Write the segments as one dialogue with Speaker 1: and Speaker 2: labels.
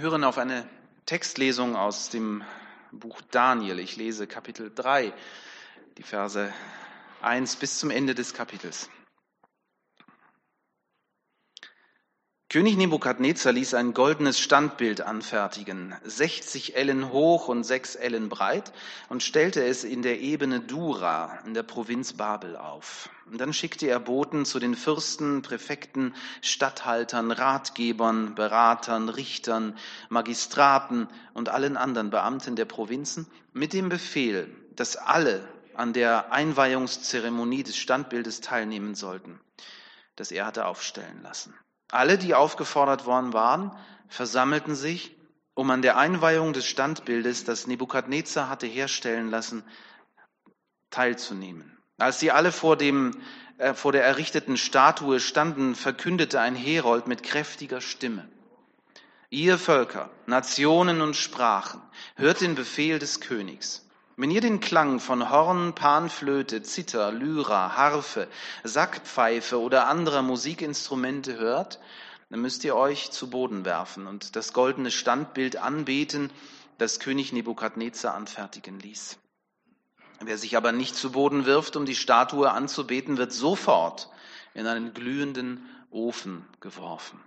Speaker 1: hören auf eine Textlesung aus dem Buch Daniel. Ich lese Kapitel 3, die Verse 1 bis zum Ende des Kapitels. König Nebukadnezar ließ ein goldenes Standbild anfertigen, 60 Ellen hoch und 6 Ellen breit, und stellte es in der Ebene Dura in der Provinz Babel auf. Und dann schickte er Boten zu den Fürsten, Präfekten, Statthaltern, Ratgebern, Beratern, Richtern, Magistraten und allen anderen Beamten der Provinzen mit dem Befehl, dass alle an der Einweihungszeremonie des Standbildes teilnehmen sollten, das er hatte aufstellen lassen. Alle, die aufgefordert worden waren, versammelten sich, um an der Einweihung des Standbildes, das Nebukadnezar hatte herstellen lassen, teilzunehmen. Als sie alle vor, dem, äh, vor der errichteten Statue standen, verkündete ein Herold mit kräftiger Stimme. Ihr Völker, Nationen und Sprachen, hört den Befehl des Königs. Wenn ihr den Klang von Horn, Panflöte, Zither, Lyra, Harfe, Sackpfeife oder anderer Musikinstrumente hört, dann müsst ihr euch zu Boden werfen und das goldene Standbild anbeten, das König Nebukadnezar anfertigen ließ. Wer sich aber nicht zu Boden wirft, um die Statue anzubeten, wird sofort in einen glühenden Ofen geworfen.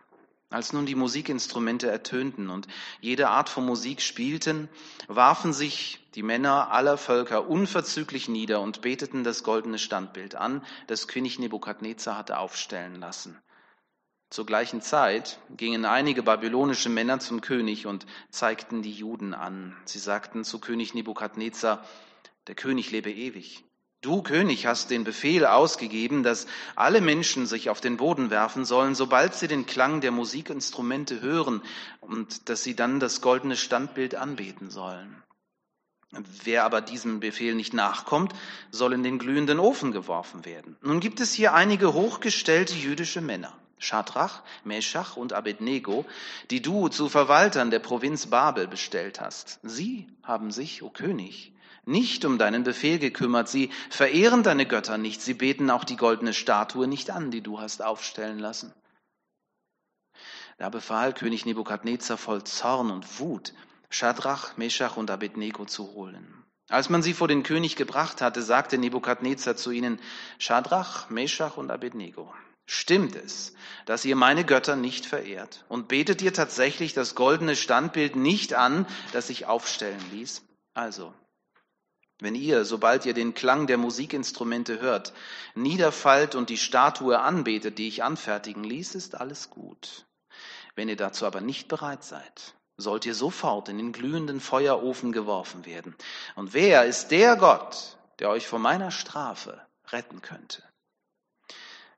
Speaker 1: Als nun die Musikinstrumente ertönten und jede Art von Musik spielten, warfen sich die Männer aller Völker unverzüglich nieder und beteten das goldene Standbild an, das König Nebukadnezar hatte aufstellen lassen. Zur gleichen Zeit gingen einige babylonische Männer zum König und zeigten die Juden an. Sie sagten zu König Nebukadnezar, der König lebe ewig. Du, König, hast den Befehl ausgegeben, dass alle Menschen sich auf den Boden werfen sollen, sobald sie den Klang der Musikinstrumente hören und dass sie dann das goldene Standbild anbeten sollen. Wer aber diesem Befehl nicht nachkommt, soll in den glühenden Ofen geworfen werden. Nun gibt es hier einige hochgestellte jüdische Männer, Schadrach, Meschach und Abednego, die du zu Verwaltern der Provinz Babel bestellt hast. Sie haben sich, o König, nicht um deinen Befehl gekümmert. Sie verehren deine Götter nicht. Sie beten auch die goldene Statue nicht an, die du hast aufstellen lassen. Da befahl König Nebukadnezar voll Zorn und Wut, Schadrach, Meschach und Abednego zu holen. Als man sie vor den König gebracht hatte, sagte Nebukadnezar zu ihnen, Schadrach, Meschach und Abednego, stimmt es, dass ihr meine Götter nicht verehrt und betet ihr tatsächlich das goldene Standbild nicht an, das ich aufstellen ließ? Also, wenn ihr, sobald ihr den Klang der Musikinstrumente hört, niederfallt und die Statue anbetet, die ich anfertigen ließ, ist alles gut. Wenn ihr dazu aber nicht bereit seid, sollt ihr sofort in den glühenden Feuerofen geworfen werden. Und wer ist der Gott, der euch vor meiner Strafe retten könnte?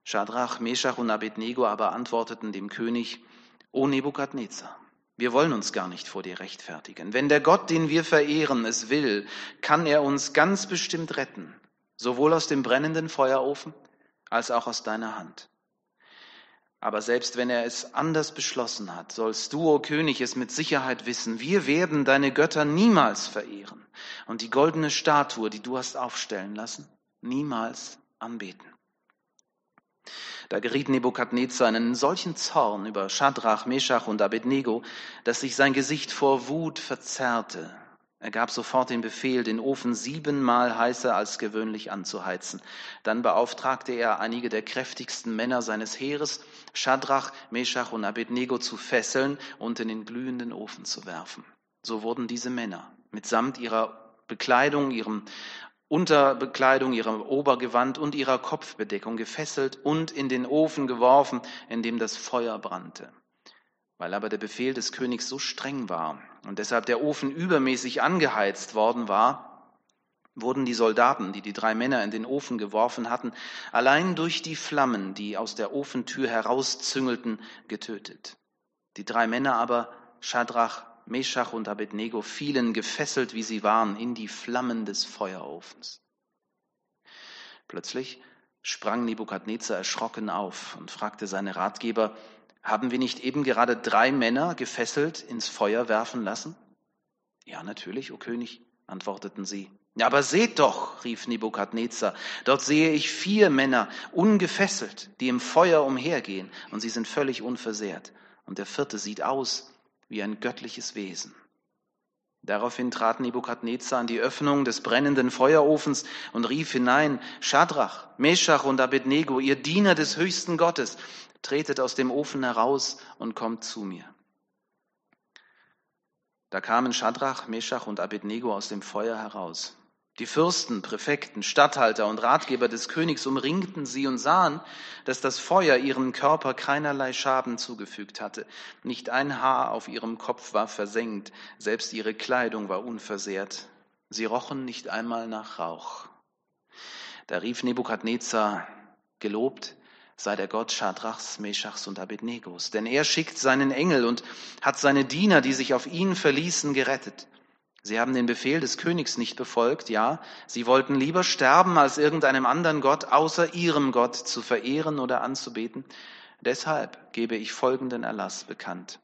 Speaker 1: Schadrach, Meshach und Abednego aber antworteten dem König, O Nebukadnezar, wir wollen uns gar nicht vor dir rechtfertigen. Wenn der Gott, den wir verehren, es will, kann er uns ganz bestimmt retten, sowohl aus dem brennenden Feuerofen als auch aus deiner Hand. Aber selbst wenn er es anders beschlossen hat, sollst du, o König, es mit Sicherheit wissen, wir werden deine Götter niemals verehren und die goldene Statue, die du hast aufstellen lassen, niemals anbeten. Da geriet Nebukadnezar in einen solchen Zorn über Schadrach, Meschach und Abednego, dass sich sein Gesicht vor Wut verzerrte. Er gab sofort den Befehl, den Ofen siebenmal heißer als gewöhnlich anzuheizen. Dann beauftragte er einige der kräftigsten Männer seines Heeres, Schadrach, Meschach und Abednego zu fesseln und in den glühenden Ofen zu werfen. So wurden diese Männer mitsamt ihrer Bekleidung, ihrem Unterbekleidung, ihrem Obergewand und ihrer Kopfbedeckung gefesselt und in den Ofen geworfen, in dem das Feuer brannte. Weil aber der Befehl des Königs so streng war und deshalb der Ofen übermäßig angeheizt worden war, wurden die Soldaten, die die drei Männer in den Ofen geworfen hatten, allein durch die Flammen, die aus der Ofentür herauszüngelten, getötet. Die drei Männer aber, Schadrach, Meschach und Abednego fielen, gefesselt wie sie waren, in die Flammen des Feuerofens. Plötzlich sprang Nebukadnezar erschrocken auf und fragte seine Ratgeber, haben wir nicht eben gerade drei Männer gefesselt ins Feuer werfen lassen? Ja, natürlich, o König, antworteten sie. Aber seht doch, rief Nebukadnezar, dort sehe ich vier Männer ungefesselt, die im Feuer umhergehen, und sie sind völlig unversehrt. Und der vierte sieht aus wie ein göttliches Wesen. Daraufhin trat Nebukadnezar an die Öffnung des brennenden Feuerofens und rief hinein, Schadrach, Meschach und Abednego, ihr Diener des höchsten Gottes, tretet aus dem Ofen heraus und kommt zu mir. Da kamen Schadrach, Meschach und Abednego aus dem Feuer heraus. Die Fürsten, Präfekten, Statthalter und Ratgeber des Königs umringten sie und sahen, dass das Feuer ihren Körper keinerlei Schaden zugefügt hatte. Nicht ein Haar auf ihrem Kopf war versenkt, selbst ihre Kleidung war unversehrt. Sie rochen nicht einmal nach Rauch. Da rief Nebukadnezar, gelobt sei der Gott Schadrachs, Meschachs und Abednegos, denn er schickt seinen Engel und hat seine Diener, die sich auf ihn verließen, gerettet. Sie haben den Befehl des Königs nicht befolgt, ja, sie wollten lieber sterben, als irgendeinem anderen Gott außer ihrem Gott zu verehren oder anzubeten. Deshalb gebe ich folgenden Erlass bekannt.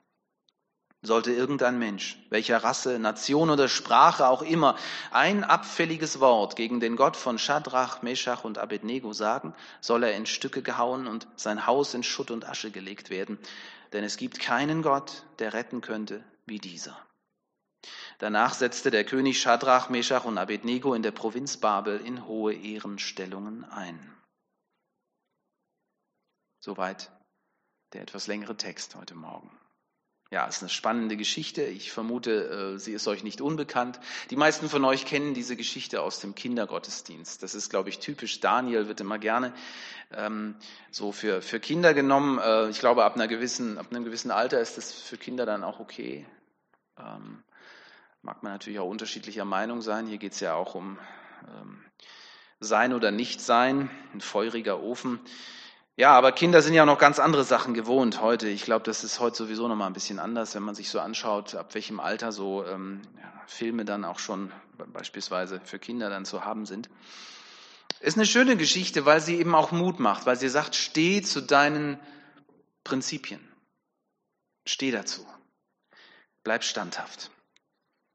Speaker 1: Sollte irgendein Mensch, welcher Rasse, Nation oder Sprache auch immer, ein abfälliges Wort gegen den Gott von Schadrach, Meschach und Abednego sagen, soll er in Stücke gehauen und sein Haus in Schutt und Asche gelegt werden. Denn es gibt keinen Gott, der retten könnte wie dieser. Danach setzte der König Schadrach, Meschach und Abednego in der Provinz Babel in hohe Ehrenstellungen ein. Soweit der etwas längere Text heute Morgen. Ja, es ist eine spannende Geschichte. Ich vermute, äh, sie ist euch nicht unbekannt. Die meisten von euch kennen diese Geschichte aus dem Kindergottesdienst. Das ist, glaube ich, typisch. Daniel wird immer gerne ähm, so für, für Kinder genommen. Äh, ich glaube, ab, einer gewissen, ab einem gewissen Alter ist das für Kinder dann auch okay. Ähm, mag man natürlich auch unterschiedlicher Meinung sein. Hier geht es ja auch um ähm, Sein oder Nicht-Sein, ein feuriger Ofen. Ja, aber Kinder sind ja noch ganz andere Sachen gewohnt heute. Ich glaube, das ist heute sowieso noch mal ein bisschen anders, wenn man sich so anschaut, ab welchem Alter so ähm, ja, Filme dann auch schon beispielsweise für Kinder dann zu haben sind. Ist eine schöne Geschichte, weil sie eben auch Mut macht, weil sie sagt, steh zu deinen Prinzipien. Steh dazu. Bleib standhaft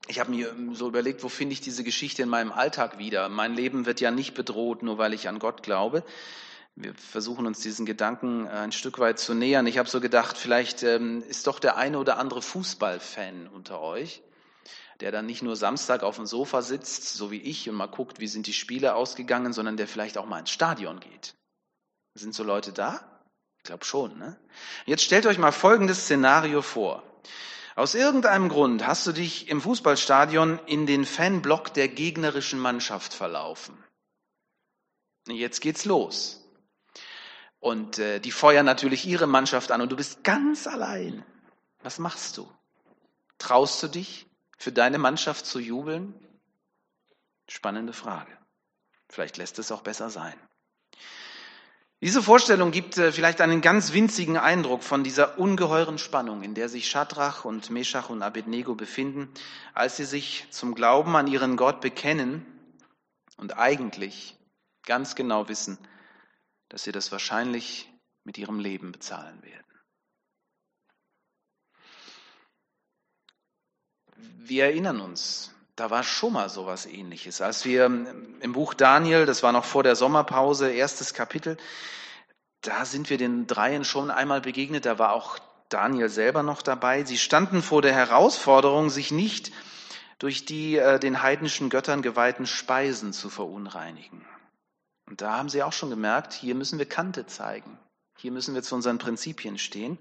Speaker 1: ich habe mir so überlegt, wo finde ich diese Geschichte in meinem Alltag wieder? Mein Leben wird ja nicht bedroht, nur weil ich an Gott glaube. Wir versuchen uns diesen Gedanken äh, ein Stück weit zu nähern. Ich habe so gedacht, vielleicht ähm, ist doch der eine oder andere Fußballfan unter euch, der dann nicht nur Samstag auf dem Sofa sitzt, so wie ich, und mal guckt, wie sind die Spiele ausgegangen, sondern der vielleicht auch mal ins Stadion geht. Sind so Leute da? Ich glaube schon. Ne? Jetzt stellt euch mal folgendes Szenario vor. Aus irgendeinem Grund hast du dich im Fußballstadion in den Fanblock der gegnerischen Mannschaft verlaufen. Jetzt geht's los. Und äh, die feuern natürlich ihre Mannschaft an und du bist ganz allein. Was machst du? Traust du dich, für deine Mannschaft zu jubeln? Spannende Frage. Vielleicht lässt es auch besser sein. Diese Vorstellung gibt äh, vielleicht einen ganz winzigen Eindruck von dieser ungeheuren Spannung, in der sich Schadrach und Meshach und Abednego befinden, als sie sich zum Glauben an ihren Gott bekennen und eigentlich ganz genau wissen, dass sie das wahrscheinlich mit ihrem Leben bezahlen werden. Wir erinnern uns, da war schon mal sowas ähnliches. Als wir im Buch Daniel, das war noch vor der Sommerpause, erstes Kapitel, da sind wir den Dreien schon einmal begegnet, da war auch Daniel selber noch dabei. Sie standen vor der Herausforderung, sich nicht durch die äh, den heidnischen Göttern geweihten Speisen zu verunreinigen. Und da haben sie auch schon gemerkt, hier müssen wir Kante zeigen. Hier müssen wir zu unseren Prinzipien stehen.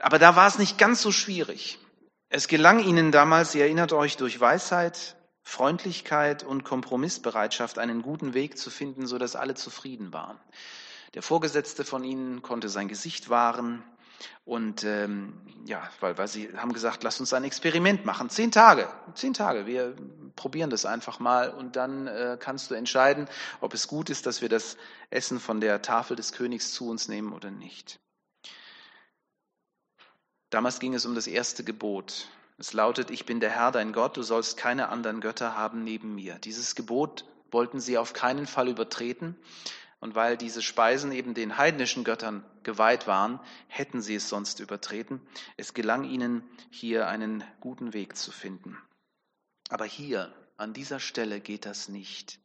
Speaker 1: Aber da war es nicht ganz so schwierig. Es gelang ihnen damals, ihr erinnert euch, durch Weisheit, Freundlichkeit und Kompromissbereitschaft einen guten Weg zu finden, so dass alle zufrieden waren. Der Vorgesetzte von ihnen konnte sein Gesicht wahren. Und ähm, ja, weil, weil sie haben gesagt, lass uns ein Experiment machen. Zehn Tage, zehn Tage. Wir probieren das einfach mal und dann äh, kannst du entscheiden, ob es gut ist, dass wir das Essen von der Tafel des Königs zu uns nehmen oder nicht. Damals ging es um das erste Gebot. Es lautet, ich bin der Herr, dein Gott, du sollst keine anderen Götter haben neben mir. Dieses Gebot wollten sie auf keinen Fall übertreten. Und weil diese Speisen eben den heidnischen Göttern geweiht waren, hätten sie es sonst übertreten. Es gelang ihnen, hier einen guten Weg zu finden. Aber hier, an dieser Stelle geht das nicht.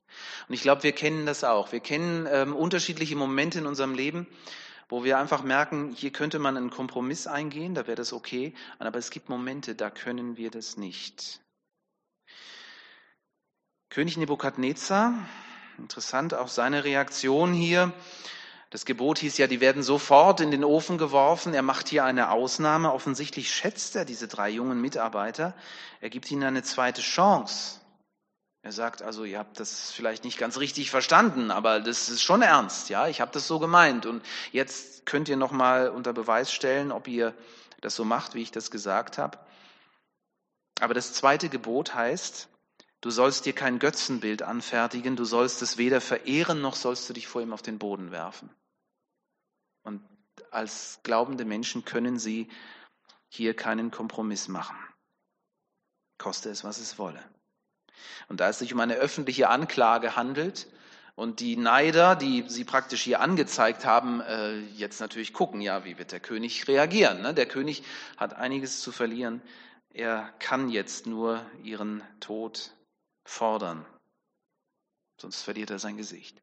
Speaker 1: Und ich glaube, wir kennen das auch. Wir kennen ähm, unterschiedliche Momente in unserem Leben, wo wir einfach merken, hier könnte man einen Kompromiss eingehen, da wäre das okay, aber es gibt Momente, da können wir das nicht. König Nebukadnezar, interessant auch seine Reaktion hier. Das Gebot hieß ja, die werden sofort in den Ofen geworfen. Er macht hier eine Ausnahme. Offensichtlich schätzt er diese drei jungen Mitarbeiter. Er gibt ihnen eine zweite Chance. Er sagt also, ihr habt das vielleicht nicht ganz richtig verstanden, aber das ist schon ernst, ja. Ich habe das so gemeint und jetzt könnt ihr noch mal unter Beweis stellen, ob ihr das so macht, wie ich das gesagt habe. Aber das zweite Gebot heißt, du sollst dir kein Götzenbild anfertigen, du sollst es weder verehren noch sollst du dich vor ihm auf den Boden werfen. Und als glaubende Menschen können sie hier keinen Kompromiss machen, koste es, was es wolle. Und da es sich um eine öffentliche Anklage handelt und die Neider, die sie praktisch hier angezeigt haben, äh, jetzt natürlich gucken, ja, wie wird der König reagieren? Ne? Der König hat einiges zu verlieren. Er kann jetzt nur ihren Tod fordern, sonst verliert er sein Gesicht.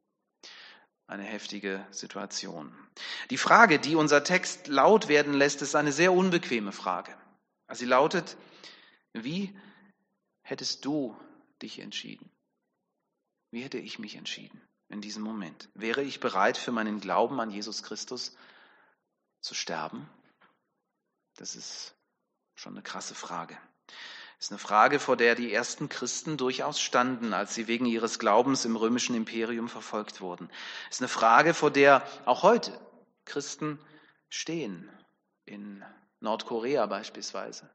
Speaker 1: Eine heftige Situation. Die Frage, die unser Text laut werden lässt, ist eine sehr unbequeme Frage. Sie lautet, wie hättest du dich entschieden? Wie hätte ich mich entschieden in diesem Moment? Wäre ich bereit, für meinen Glauben an Jesus Christus zu sterben? Das ist schon eine krasse Frage. Das ist eine Frage, vor der die ersten Christen durchaus standen, als sie wegen ihres Glaubens im römischen Imperium verfolgt wurden. Das ist eine Frage, vor der auch heute Christen stehen, in Nordkorea beispielsweise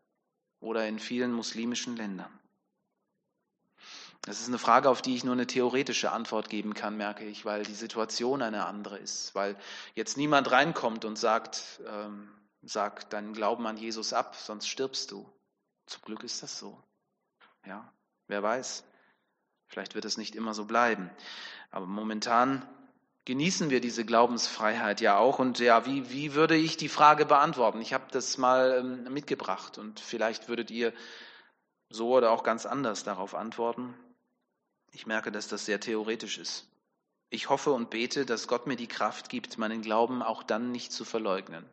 Speaker 1: oder in vielen muslimischen Ländern. Das ist eine Frage, auf die ich nur eine theoretische Antwort geben kann, merke ich, weil die Situation eine andere ist, weil jetzt niemand reinkommt und sagt, ähm, sag deinen Glauben an Jesus ab, sonst stirbst du. Zum Glück ist das so. Ja, wer weiß. Vielleicht wird es nicht immer so bleiben. Aber momentan genießen wir diese Glaubensfreiheit ja auch. Und ja, wie, wie würde ich die Frage beantworten? Ich habe das mal ähm, mitgebracht und vielleicht würdet ihr so oder auch ganz anders darauf antworten. Ich merke, dass das sehr theoretisch ist. Ich hoffe und bete, dass Gott mir die Kraft gibt, meinen Glauben auch dann nicht zu verleugnen.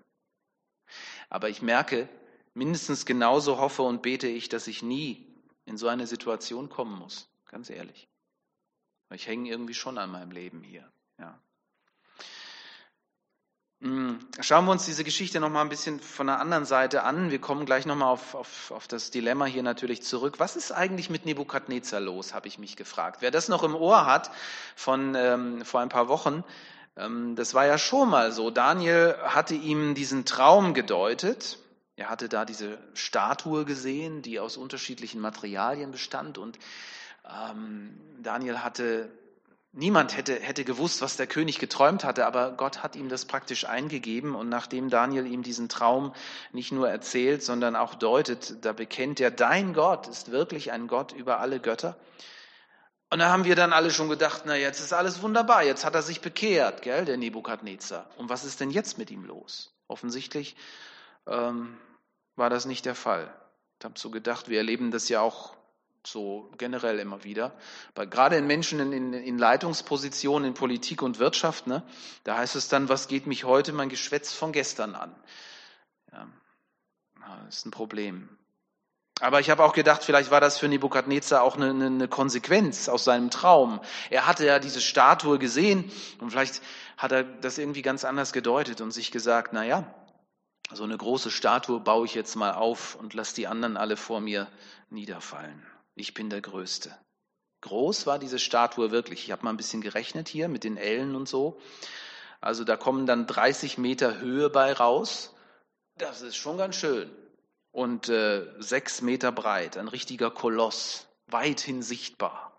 Speaker 1: Aber ich merke, mindestens genauso hoffe und bete ich, dass ich nie in so eine Situation kommen muss. Ganz ehrlich. Ich hänge irgendwie schon an meinem Leben hier. Ja. Hm, schauen wir uns diese Geschichte noch mal ein bisschen von der anderen Seite an. Wir kommen gleich noch mal auf, auf, auf das Dilemma hier natürlich zurück. Was ist eigentlich mit Nebukadnezar los, habe ich mich gefragt. Wer das noch im Ohr hat von ähm, vor ein paar Wochen, ähm, das war ja schon mal so. Daniel hatte ihm diesen Traum gedeutet. Er hatte da diese Statue gesehen, die aus unterschiedlichen Materialien bestand und ähm, Daniel hatte Niemand hätte, hätte gewusst, was der König geträumt hatte, aber Gott hat ihm das praktisch eingegeben. Und nachdem Daniel ihm diesen Traum nicht nur erzählt, sondern auch deutet, da bekennt er, dein Gott ist wirklich ein Gott über alle Götter. Und da haben wir dann alle schon gedacht, na jetzt ist alles wunderbar, jetzt hat er sich bekehrt, gell, der Nebukadnezar. Und was ist denn jetzt mit ihm los? Offensichtlich ähm, war das nicht der Fall. Ich habe so gedacht, wir erleben das ja auch so generell immer wieder. Weil gerade in Menschen in, in, in Leitungspositionen in Politik und Wirtschaft, ne, da heißt es dann, was geht mich heute mein Geschwätz von gestern an? Ja, das ist ein Problem. Aber ich habe auch gedacht, vielleicht war das für Nebukadnezar auch eine, eine Konsequenz aus seinem Traum. Er hatte ja diese Statue gesehen und vielleicht hat er das irgendwie ganz anders gedeutet und sich gesagt, na ja, so eine große Statue baue ich jetzt mal auf und lass die anderen alle vor mir niederfallen ich bin der Größte. Groß war diese Statue wirklich. Ich habe mal ein bisschen gerechnet hier mit den Ellen und so. Also da kommen dann 30 Meter Höhe bei raus. Das ist schon ganz schön. Und äh, sechs Meter breit, ein richtiger Koloss, weithin sichtbar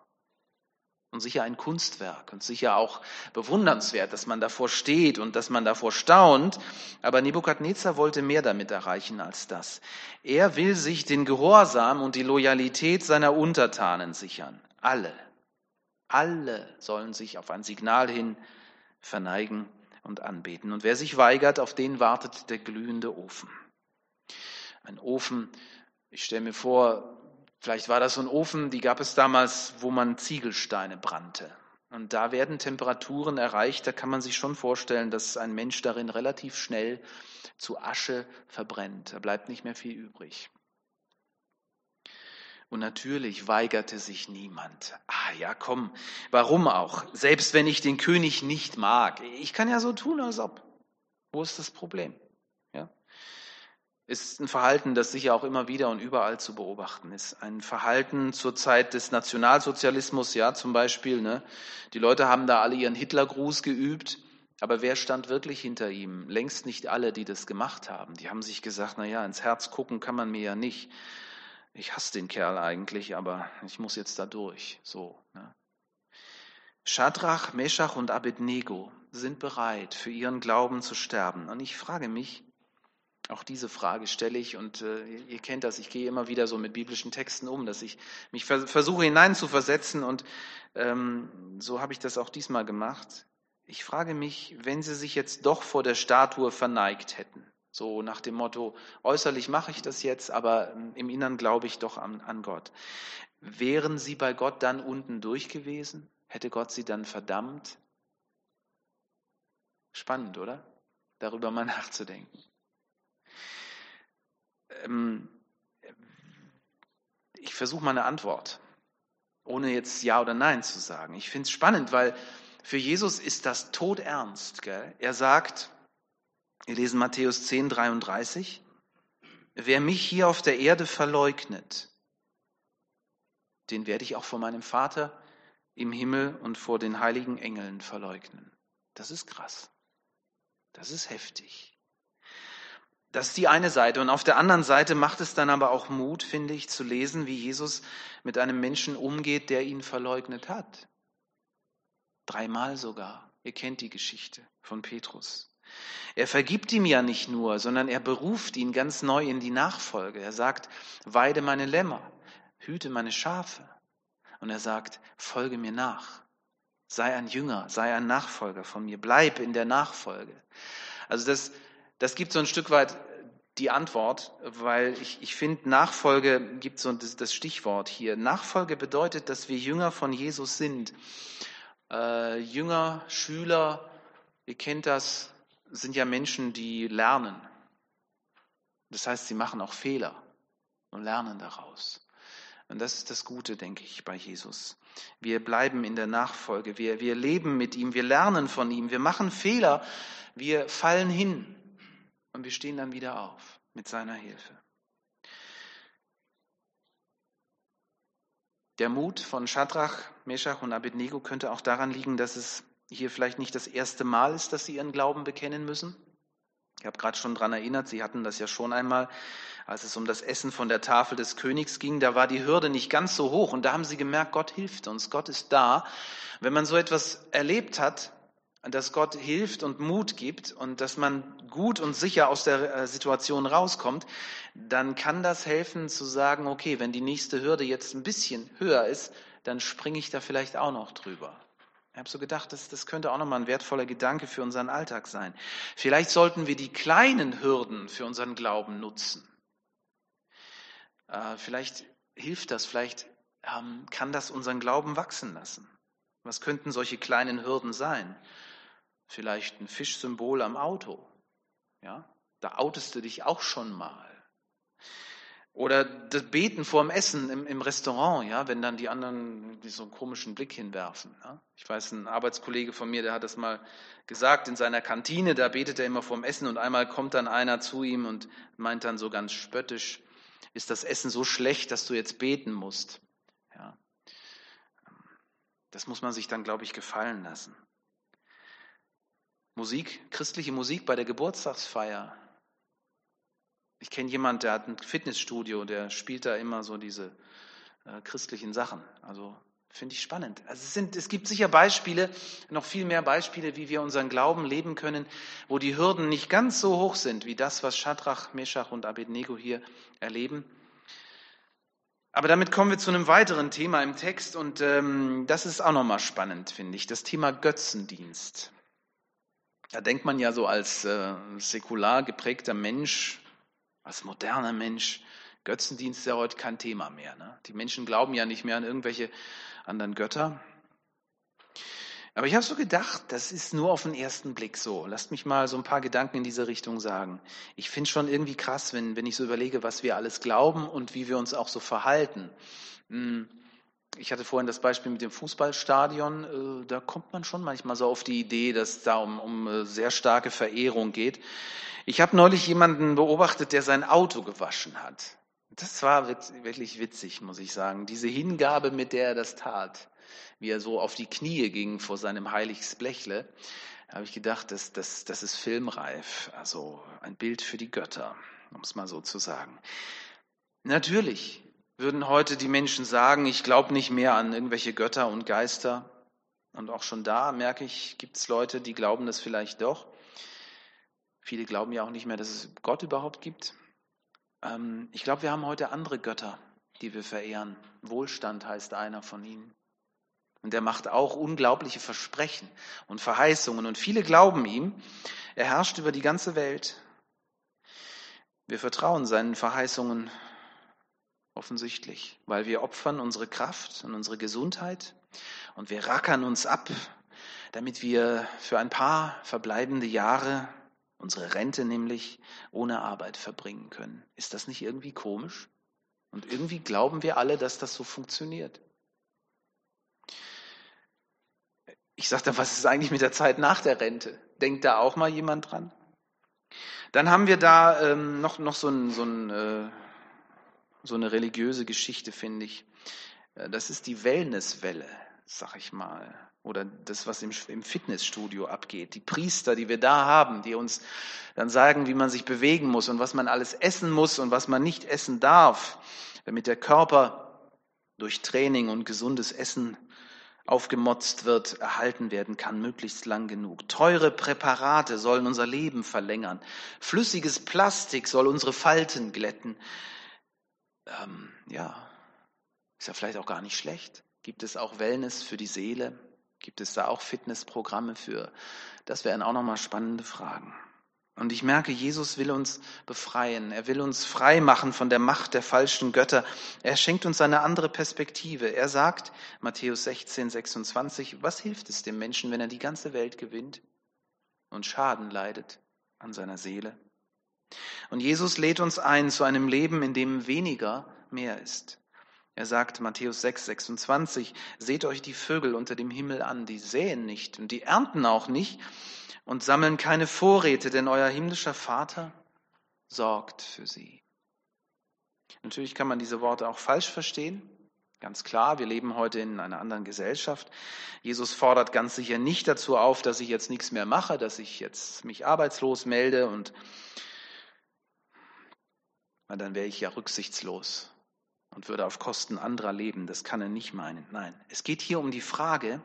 Speaker 1: und sicher ein Kunstwerk und sicher auch bewundernswert, dass man davor steht und dass man davor staunt. Aber Nebukadnezar wollte mehr damit erreichen als das. Er will sich den Gehorsam und die Loyalität seiner Untertanen sichern. Alle, alle sollen sich auf ein Signal hin verneigen und anbeten. Und wer sich weigert, auf den wartet der glühende Ofen. Ein Ofen, ich stelle mir vor, Vielleicht war das so ein Ofen, die gab es damals, wo man Ziegelsteine brannte. Und da werden Temperaturen erreicht, da kann man sich schon vorstellen, dass ein Mensch darin relativ schnell zu Asche verbrennt. Da bleibt nicht mehr viel übrig. Und natürlich weigerte sich niemand. Ah ja, komm, warum auch? Selbst wenn ich den König nicht mag. Ich kann ja so tun, als ob. Wo ist das Problem? Ist ein Verhalten, das sicher auch immer wieder und überall zu beobachten ist. Ein Verhalten zur Zeit des Nationalsozialismus, ja, zum Beispiel. Ne? Die Leute haben da alle ihren Hitlergruß geübt. Aber wer stand wirklich hinter ihm? Längst nicht alle, die das gemacht haben. Die haben sich gesagt, na ja, ins Herz gucken kann man mir ja nicht ich hasse den Kerl eigentlich, aber ich muss jetzt da durch. So. Ne? Shadrach, Meshach und Abednego sind bereit, für ihren Glauben zu sterben. Und ich frage mich, auch diese Frage stelle ich und äh, ihr kennt das, ich gehe immer wieder so mit biblischen Texten um, dass ich mich vers versuche hineinzuversetzen und ähm, so habe ich das auch diesmal gemacht. Ich frage mich, wenn sie sich jetzt doch vor der Statue verneigt hätten, so nach dem Motto, äußerlich mache ich das jetzt, aber ähm, im Innern glaube ich doch an, an Gott. Wären sie bei Gott dann unten durch gewesen? Hätte Gott sie dann verdammt? Spannend, oder? Darüber mal nachzudenken. Ähm, ich versuche mal eine Antwort, ohne jetzt Ja oder Nein zu sagen. Ich finde es spannend, weil für Jesus ist das todernst. Gell? Er sagt, wir lesen Matthäus 10, 33. Wer mich hier auf der Erde verleugnet, den werde ich auch vor meinem Vater im Himmel und vor den heiligen Engeln verleugnen. Das ist krass. Das ist heftig. Das ist die eine Seite. Und auf der anderen Seite macht es dann aber auch Mut, finde ich, zu lesen, wie Jesus mit einem Menschen umgeht, der ihn verleugnet hat. Dreimal sogar. Ihr kennt die Geschichte von Petrus. Er vergibt ihm ja nicht nur, sondern er beruft ihn ganz neu in die Nachfolge. Er sagt, weide meine Lämmer, hüte meine Schafe. Und er sagt, folge mir nach. Sei ein Jünger, sei ein Nachfolger von mir, bleib in der Nachfolge. Also das, das gibt so ein Stück weit die Antwort, weil ich, ich finde, Nachfolge gibt so das, das, Stichwort hier. Nachfolge bedeutet, dass wir Jünger von Jesus sind. Äh, Jünger, Schüler, ihr kennt das, sind ja Menschen, die lernen. Das heißt, sie machen auch Fehler und lernen daraus. Und das ist das Gute, denke ich, bei Jesus. Wir bleiben in der Nachfolge, wir, wir leben mit ihm, wir lernen von ihm, wir machen Fehler, wir fallen hin und wir stehen dann wieder auf mit seiner Hilfe. Der Mut von Shadrach, Meshach und Abednego könnte auch daran liegen, dass es hier vielleicht nicht das erste Mal ist, dass sie ihren Glauben bekennen müssen. Ich habe gerade schon daran erinnert, Sie hatten das ja schon einmal, als es um das Essen von der Tafel des Königs ging. Da war die Hürde nicht ganz so hoch und da haben Sie gemerkt, Gott hilft uns, Gott ist da. Wenn man so etwas erlebt hat, dass Gott hilft und Mut gibt und dass man gut und sicher aus der äh, Situation rauskommt, dann kann das helfen zu sagen, okay, wenn die nächste Hürde jetzt ein bisschen höher ist, dann springe ich da vielleicht auch noch drüber. Ich habe so gedacht, das, das könnte auch nochmal ein wertvoller Gedanke für unseren Alltag sein. Vielleicht sollten wir die kleinen Hürden für unseren Glauben nutzen. Äh, vielleicht hilft das, vielleicht ähm, kann das unseren Glauben wachsen lassen. Was könnten solche kleinen Hürden sein? Vielleicht ein Fischsymbol am Auto. Ja, da outest du dich auch schon mal. Oder das Beten vor dem Essen im, im Restaurant, ja, wenn dann die anderen so einen komischen Blick hinwerfen. Ja. Ich weiß, ein Arbeitskollege von mir, der hat das mal gesagt in seiner Kantine, da betet er immer vor dem Essen und einmal kommt dann einer zu ihm und meint dann so ganz spöttisch, ist das Essen so schlecht, dass du jetzt beten musst? Ja. Das muss man sich dann, glaube ich, gefallen lassen. Musik, christliche Musik bei der Geburtstagsfeier, ich kenne jemanden, der hat ein Fitnessstudio, der spielt da immer so diese äh, christlichen Sachen. Also finde ich spannend. Also es, sind, es gibt sicher Beispiele, noch viel mehr Beispiele, wie wir unseren Glauben leben können, wo die Hürden nicht ganz so hoch sind, wie das, was Shadrach, Meshach und Abednego hier erleben. Aber damit kommen wir zu einem weiteren Thema im Text und ähm, das ist auch nochmal spannend, finde ich, das Thema Götzendienst. Da denkt man ja so als äh, säkular geprägter Mensch, als moderner Mensch, Götzendienst ist ja heute kein Thema mehr. Ne? Die Menschen glauben ja nicht mehr an irgendwelche anderen Götter. Aber ich habe so gedacht, das ist nur auf den ersten Blick so. Lasst mich mal so ein paar Gedanken in diese Richtung sagen. Ich finde schon irgendwie krass, wenn, wenn ich so überlege, was wir alles glauben und wie wir uns auch so verhalten. Hm, ich hatte vorhin das Beispiel mit dem Fußballstadion. Äh, da kommt man schon manchmal so auf die Idee, dass es da um, um äh, sehr starke Verehrung geht. Ich habe neulich jemanden beobachtet, der sein Auto gewaschen hat. Das war wirklich witzig, muss ich sagen. Diese Hingabe, mit der er das tat, wie er so auf die Knie ging vor seinem heiliges Blechle, habe ich gedacht, das, das, das ist filmreif. Also ein Bild für die Götter, um es mal so zu sagen. Natürlich würden heute die Menschen sagen, ich glaube nicht mehr an irgendwelche Götter und Geister. Und auch schon da merke ich, gibt es Leute, die glauben das vielleicht doch. Viele glauben ja auch nicht mehr, dass es Gott überhaupt gibt. Ähm, ich glaube, wir haben heute andere Götter, die wir verehren. Wohlstand heißt einer von ihnen. Und der macht auch unglaubliche Versprechen und Verheißungen. Und viele glauben ihm. Er herrscht über die ganze Welt. Wir vertrauen seinen Verheißungen offensichtlich, weil wir opfern unsere Kraft und unsere Gesundheit und wir rackern uns ab, damit wir für ein paar verbleibende Jahre unsere Rente nämlich ohne Arbeit verbringen können. Ist das nicht irgendwie komisch? Und irgendwie glauben wir alle, dass das so funktioniert. Ich sage dann, was ist eigentlich mit der Zeit nach der Rente? Denkt da auch mal jemand dran? Dann haben wir da ähm, noch, noch so, ein, so, ein, äh, so eine religiöse Geschichte, finde ich. Äh, das ist die Wellnesswelle, sag ich mal oder das, was im, im Fitnessstudio abgeht. Die Priester, die wir da haben, die uns dann sagen, wie man sich bewegen muss und was man alles essen muss und was man nicht essen darf, damit der Körper durch Training und gesundes Essen aufgemotzt wird, erhalten werden kann, möglichst lang genug. Teure Präparate sollen unser Leben verlängern. Flüssiges Plastik soll unsere Falten glätten. Ähm, ja, ist ja vielleicht auch gar nicht schlecht. Gibt es auch Wellness für die Seele? Gibt es da auch Fitnessprogramme für? Das wären auch nochmal spannende Fragen. Und ich merke, Jesus will uns befreien. Er will uns frei machen von der Macht der falschen Götter. Er schenkt uns eine andere Perspektive. Er sagt, Matthäus 16, 26, was hilft es dem Menschen, wenn er die ganze Welt gewinnt und Schaden leidet an seiner Seele? Und Jesus lädt uns ein zu einem Leben, in dem weniger mehr ist. Er sagt, Matthäus 6, 26, seht euch die Vögel unter dem Himmel an, die säen nicht und die ernten auch nicht und sammeln keine Vorräte, denn euer himmlischer Vater sorgt für sie. Natürlich kann man diese Worte auch falsch verstehen. Ganz klar, wir leben heute in einer anderen Gesellschaft. Jesus fordert ganz sicher nicht dazu auf, dass ich jetzt nichts mehr mache, dass ich jetzt mich arbeitslos melde und dann wäre ich ja rücksichtslos und würde auf Kosten anderer leben. Das kann er nicht meinen. Nein, es geht hier um die Frage,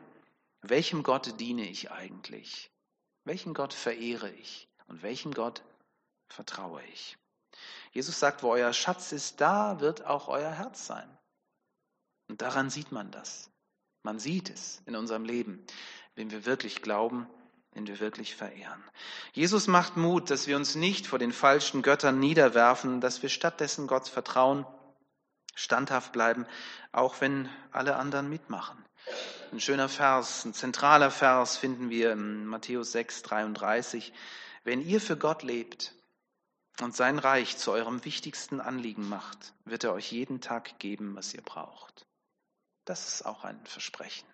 Speaker 1: welchem Gott diene ich eigentlich? Welchen Gott verehre ich? Und welchem Gott vertraue ich? Jesus sagt, wo euer Schatz ist, da wird auch euer Herz sein. Und daran sieht man das. Man sieht es in unserem Leben, wenn wir wirklich glauben, wenn wir wirklich verehren. Jesus macht Mut, dass wir uns nicht vor den falschen Göttern niederwerfen, dass wir stattdessen Gott vertrauen standhaft bleiben, auch wenn alle anderen mitmachen. Ein schöner Vers, ein zentraler Vers finden wir in Matthäus 6, 33. Wenn ihr für Gott lebt und sein Reich zu eurem wichtigsten Anliegen macht, wird er euch jeden Tag geben, was ihr braucht. Das ist auch ein Versprechen.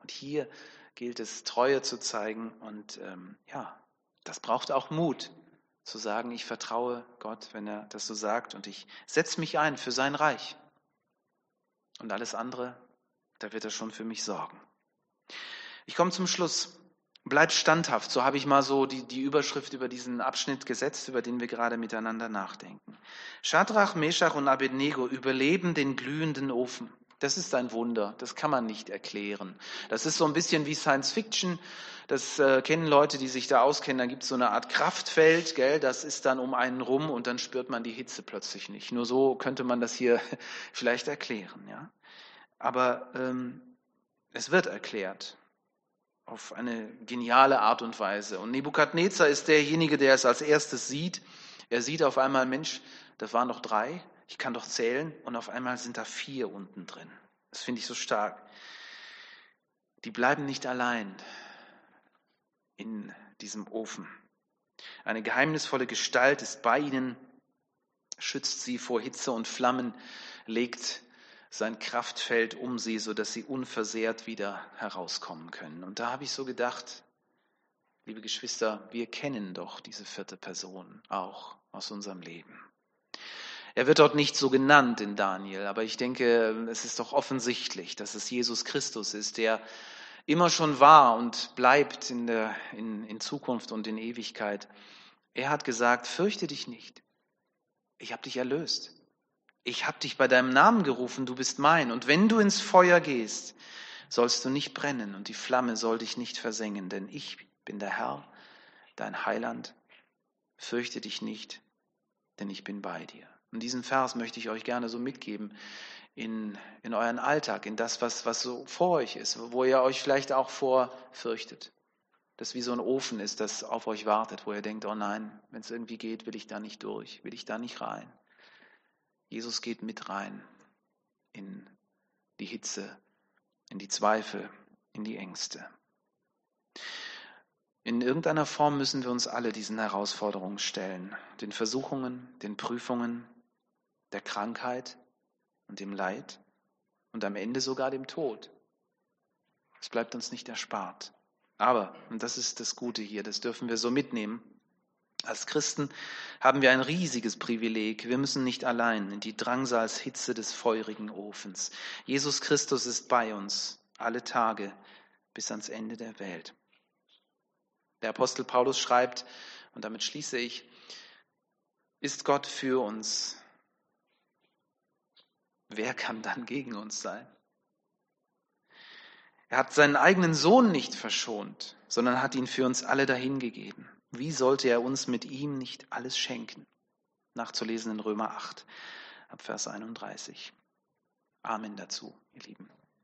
Speaker 1: Und hier gilt es, Treue zu zeigen und ähm, ja, das braucht auch Mut zu sagen, ich vertraue Gott, wenn er das so sagt und ich setze mich ein für sein Reich. Und alles andere, da wird er schon für mich sorgen. Ich komme zum Schluss. Bleib standhaft. So habe ich mal so die, die Überschrift über diesen Abschnitt gesetzt, über den wir gerade miteinander nachdenken. Shadrach, Meshach und Abednego überleben den glühenden Ofen. Das ist ein Wunder, das kann man nicht erklären. Das ist so ein bisschen wie Science Fiction. Das äh, kennen Leute, die sich da auskennen. Da gibt es so eine Art Kraftfeld, gell? das ist dann um einen rum und dann spürt man die Hitze plötzlich nicht. Nur so könnte man das hier vielleicht erklären. Ja? Aber ähm, es wird erklärt auf eine geniale Art und Weise. Und Nebukadnezar ist derjenige, der es als erstes sieht. Er sieht auf einmal, Mensch, das waren noch drei, ich kann doch zählen und auf einmal sind da vier unten drin. Das finde ich so stark. die bleiben nicht allein in diesem Ofen. Eine geheimnisvolle Gestalt ist bei ihnen, schützt sie vor Hitze und Flammen, legt sein Kraftfeld um sie, sodass sie unversehrt wieder herauskommen können. Und da habe ich so gedacht, liebe Geschwister, wir kennen doch diese vierte Person auch aus unserem Leben. Er wird dort nicht so genannt in Daniel, aber ich denke, es ist doch offensichtlich, dass es Jesus Christus ist, der immer schon war und bleibt in, der, in, in Zukunft und in Ewigkeit. Er hat gesagt, fürchte dich nicht. Ich habe dich erlöst. Ich habe dich bei deinem Namen gerufen, du bist mein. Und wenn du ins Feuer gehst, sollst du nicht brennen und die Flamme soll dich nicht versengen, denn ich bin der Herr, dein Heiland. Fürchte dich nicht, denn ich bin bei dir. Und diesen Vers möchte ich euch gerne so mitgeben in, in euren Alltag, in das, was, was so vor euch ist, wo ihr euch vielleicht auch vor fürchtet. Das wie so ein Ofen ist, das auf euch wartet, wo ihr denkt, oh nein, wenn es irgendwie geht, will ich da nicht durch, will ich da nicht rein. Jesus geht mit rein in die Hitze, in die Zweifel, in die Ängste. In irgendeiner Form müssen wir uns alle diesen Herausforderungen stellen, den Versuchungen, den Prüfungen, der Krankheit und dem Leid und am Ende sogar dem Tod. Es bleibt uns nicht erspart. Aber, und das ist das Gute hier, das dürfen wir so mitnehmen, als Christen haben wir ein riesiges Privileg. Wir müssen nicht allein in die Drangsalshitze des feurigen Ofens. Jesus Christus ist bei uns alle Tage bis ans Ende der Welt. Der Apostel Paulus schreibt, und damit schließe ich, ist Gott für uns, wer kann dann gegen uns sein? Er hat seinen eigenen Sohn nicht verschont, sondern hat ihn für uns alle dahingegeben. Wie sollte er uns mit ihm nicht alles schenken? Nachzulesen in Römer 8, ab Vers 31. Amen dazu, ihr Lieben.